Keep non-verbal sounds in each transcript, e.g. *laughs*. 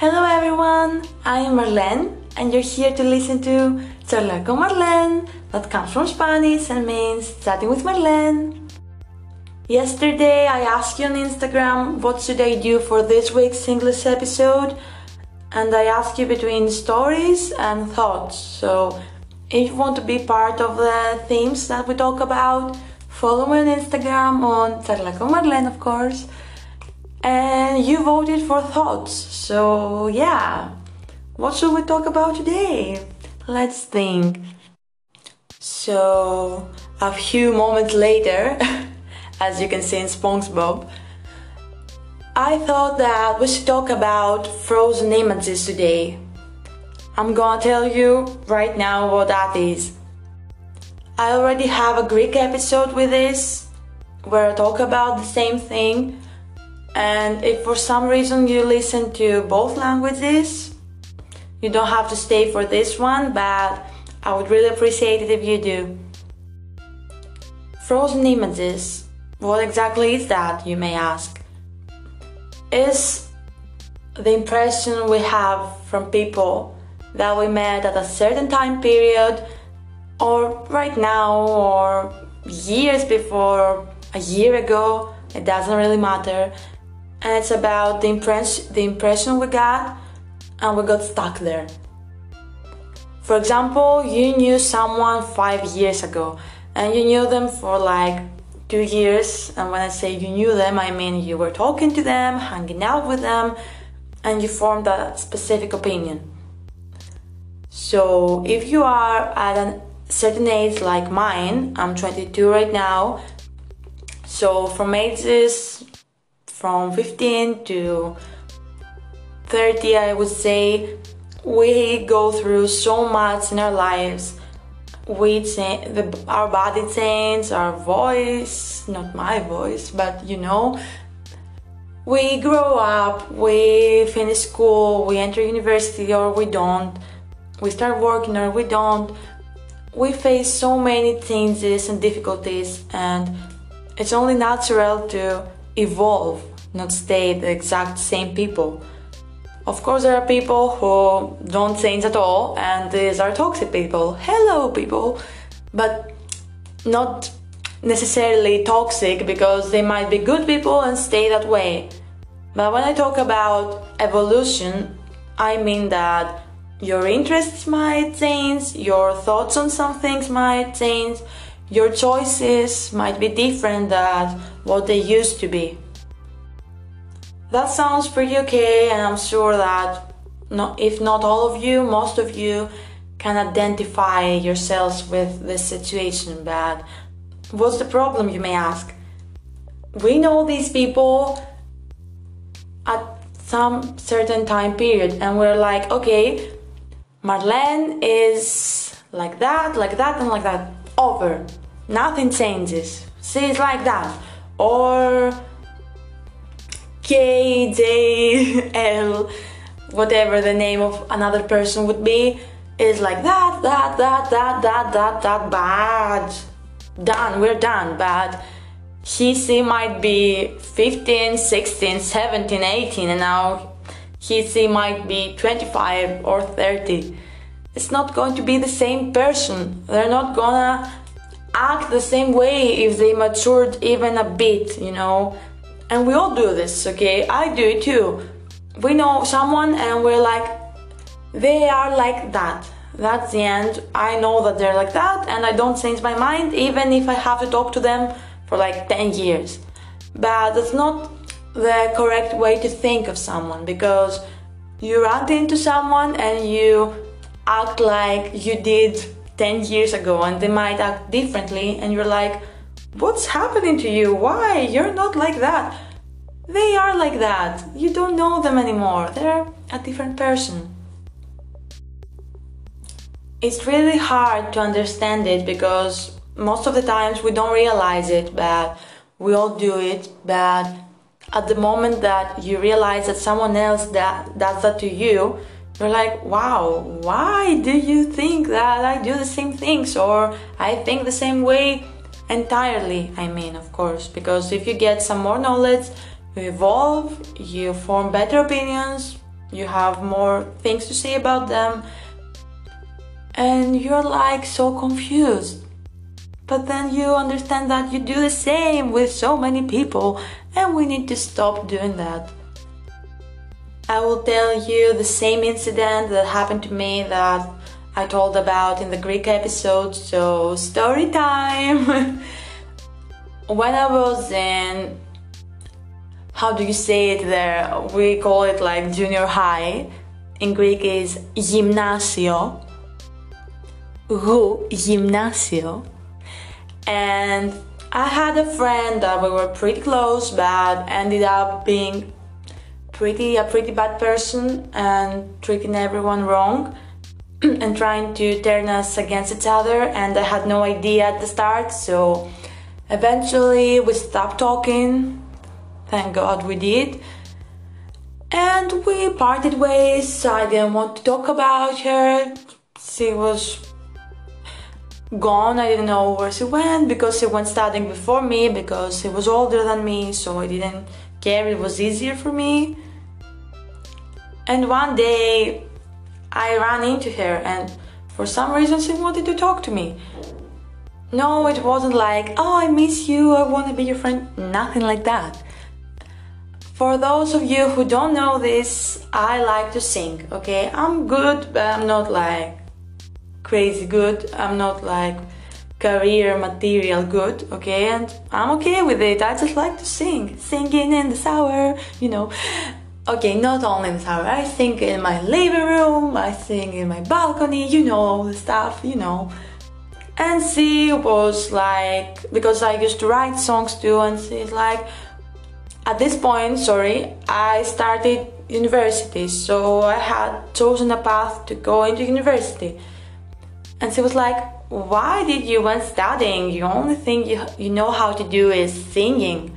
Hello everyone, I am Marlene and you're here to listen to Charlar con Marlene that comes from Spanish and means chatting with Marlene. Yesterday I asked you on Instagram what should I do for this week's English episode and I asked you between stories and thoughts. So if you want to be part of the themes that we talk about, follow me on Instagram on Charlar con Marlene of course and you voted for thoughts. So, yeah, what should we talk about today? Let's think. So, a few moments later, *laughs* as you can see in SpongeBob, I thought that we should talk about frozen images today. I'm gonna tell you right now what that is. I already have a Greek episode with this where I talk about the same thing and if for some reason you listen to both languages, you don't have to stay for this one, but I would really appreciate it if you do. Frozen images. What exactly is that, you may ask? Is the impression we have from people that we met at a certain time period, or right now, or years before, a year ago, it doesn't really matter and it's about the impression the impression we got and we got stuck there. For example, you knew someone five years ago and you knew them for like two years. And when I say you knew them, I mean you were talking to them, hanging out with them, and you formed a specific opinion. So if you are at a certain age like mine, I'm 22 right now. So from ages from 15 to 30, I would say, we go through so much in our lives. We change, the, our body changes, our voice, not my voice, but you know, we grow up, we finish school, we enter university or we don't, we start working or we don't. We face so many changes and difficulties, and it's only natural to evolve not stay the exact same people. Of course, there are people who don't change at all, and these are toxic people. Hello, people, but not necessarily toxic because they might be good people and stay that way. But when I talk about evolution, I mean that your interests might change, your thoughts on some things might change, your choices might be different than what they used to be. That sounds pretty okay, and I'm sure that not, if not all of you, most of you can identify yourselves with this situation. But what's the problem, you may ask? We know these people at some certain time period, and we're like, okay, Marlene is like that, like that, and like that. Over. Nothing changes. She's like that. Or K, J, L, whatever the name of another person would be, is like that, that, that, that, that, that, that, bad. Done, we're done, but he, she might be 15, 16, 17, 18, and now he, she might be 25 or 30. It's not going to be the same person. They're not gonna act the same way if they matured even a bit, you know? And we all do this okay? I do it too. We know someone and we're like they are like that. That's the end. I know that they're like that and i don't change my mind even if i have to talk to them for like 10 years. But that's not the correct way to think of someone because you run into someone and you act like you did 10 years ago and they might act differently and you're like What's happening to you? Why? You're not like that. They are like that. You don't know them anymore. They're a different person. It's really hard to understand it because most of the times we don't realize it, but we all do it. But at the moment that you realize that someone else that does that to you, you're like, wow, why do you think that I do the same things or I think the same way? entirely i mean of course because if you get some more knowledge you evolve you form better opinions you have more things to say about them, and you're like so confused. But then you understand that you do the same with so many people, and we need to stop doing that. I will tell you the same incident that happened to me that I told about in the Greek episode, so story time! *laughs* when I was in how do you say it there? We call it like junior high. In Greek is gymnasio. Ru gymnasio. And I had a friend that we were pretty close, but ended up being pretty a pretty bad person and treating everyone wrong *clears throat* and trying to turn us against each other. And I had no idea at the start, so eventually we stopped talking. Thank God we did. And we parted ways. I didn't want to talk about her. She was gone. I didn't know where she went because she went studying before me because she was older than me, so I didn't care. It was easier for me. And one day I ran into her, and for some reason she wanted to talk to me. No, it wasn't like, oh, I miss you, I want to be your friend. Nothing like that. For those of you who don't know this, I like to sing, okay? I'm good, but I'm not like crazy good. I'm not like career material good, okay? And I'm okay with it. I just like to sing. Singing in the shower, you know. Okay, not only in the shower. I sing in my living room, I sing in my balcony, you know, all the stuff, you know. And she was like, because I used to write songs too, and she's like, at this point, sorry, I started university, so I had chosen a path to go into university. And she was like, Why did you want studying? The only thing you, you know how to do is singing.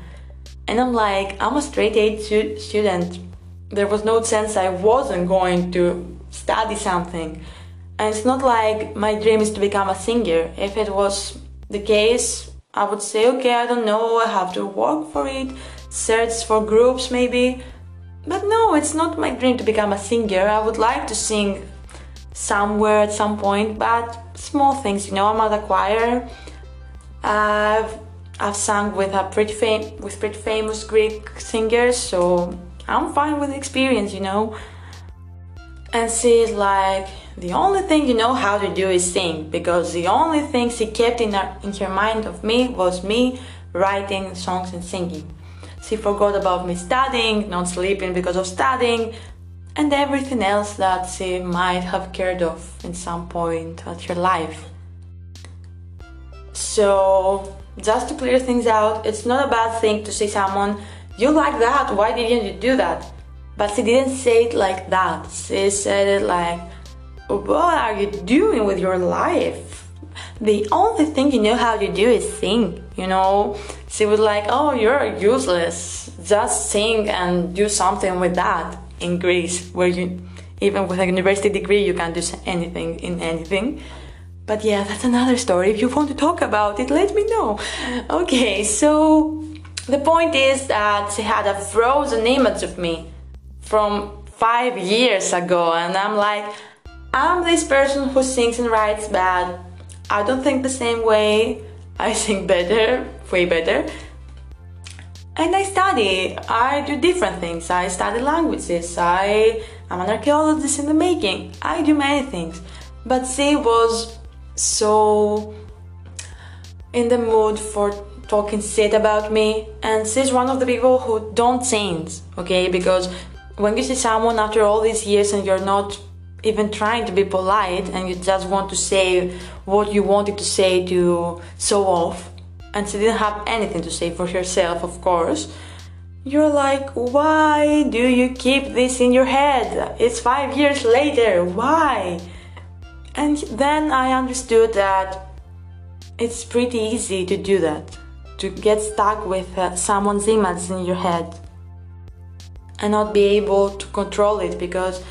And I'm like, I'm a straight A student. There was no chance I wasn't going to study something. And it's not like my dream is to become a singer. If it was the case, I would say, okay, I don't know, I have to work for it, search for groups maybe. But no, it's not my dream to become a singer. I would like to sing somewhere at some point, but small things, you know. I'm at a choir. I've I've sung with a pretty fam- with pretty famous Greek singers, so I'm fine with experience, you know. And she's like, the only thing you know how to do is sing, because the only thing she kept in her in her mind of me was me writing songs and singing. She forgot about me studying, not sleeping because of studying, and everything else that she might have cared of in some point of her life. So, just to clear things out, it's not a bad thing to see someone, you like that, why didn't you do that? But she didn't say it like that. She said it like, what are you doing with your life? The only thing you know how to do is sing, you know? She was like, oh, you're useless. Just sing and do something with that in Greece, where you, even with a university degree, you can't do anything in anything. But yeah, that's another story. If you want to talk about it, let me know. Okay, so the point is that she had a frozen image of me from five years ago, and I'm like, I'm this person who sings and writes, but I don't think the same way. I sing better, way better and I study. I do different things. I study languages. I am an archaeologist in the making. I do many things. But she was so in the mood for talking shit about me, and she's one of the people who don't change, okay? Because when you see someone after all these years and you're not even trying to be polite and you just want to say what you wanted to say to show off, and she didn't have anything to say for herself, of course, you're like, why do you keep this in your head? It's five years later, why? And then I understood that it's pretty easy to do that, to get stuck with uh, someone's image in your head and not be able to control it because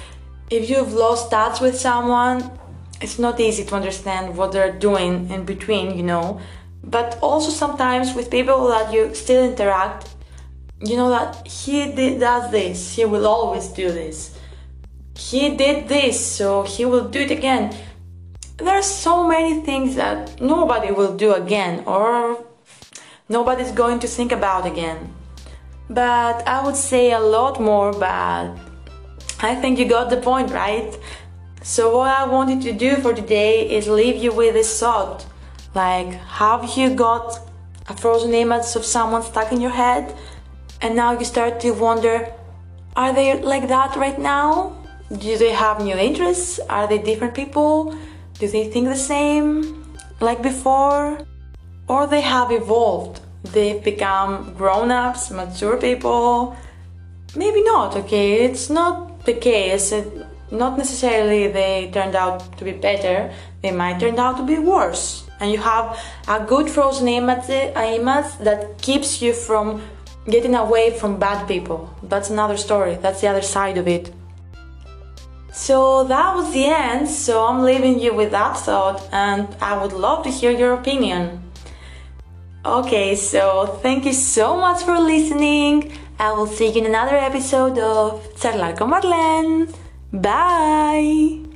if you've lost touch with someone, it's not easy to understand what they're doing in between, you know but also sometimes with people that you still interact you know that he did, does this he will always do this he did this, so he will do it again. There are so many things that nobody will do again or nobody's going to think about again. But I would say a lot more, but I think you got the point, right? So, what I wanted to do for today is leave you with this thought like, have you got a frozen image of someone stuck in your head? And now you start to wonder are they like that right now? Do they have new interests? Are they different people? Do they think the same like before? Or they have evolved? They've become grown ups, mature people? Maybe not, okay? It's not the case. It, not necessarily they turned out to be better, they might turn out to be worse. And you have a good frozen image, image that keeps you from getting away from bad people. That's another story, that's the other side of it. So that was the end, so I'm leaving you with that thought, and I would love to hear your opinion. Okay, so thank you so much for listening. I will see you in another episode of Charlar con Marlene. Bye!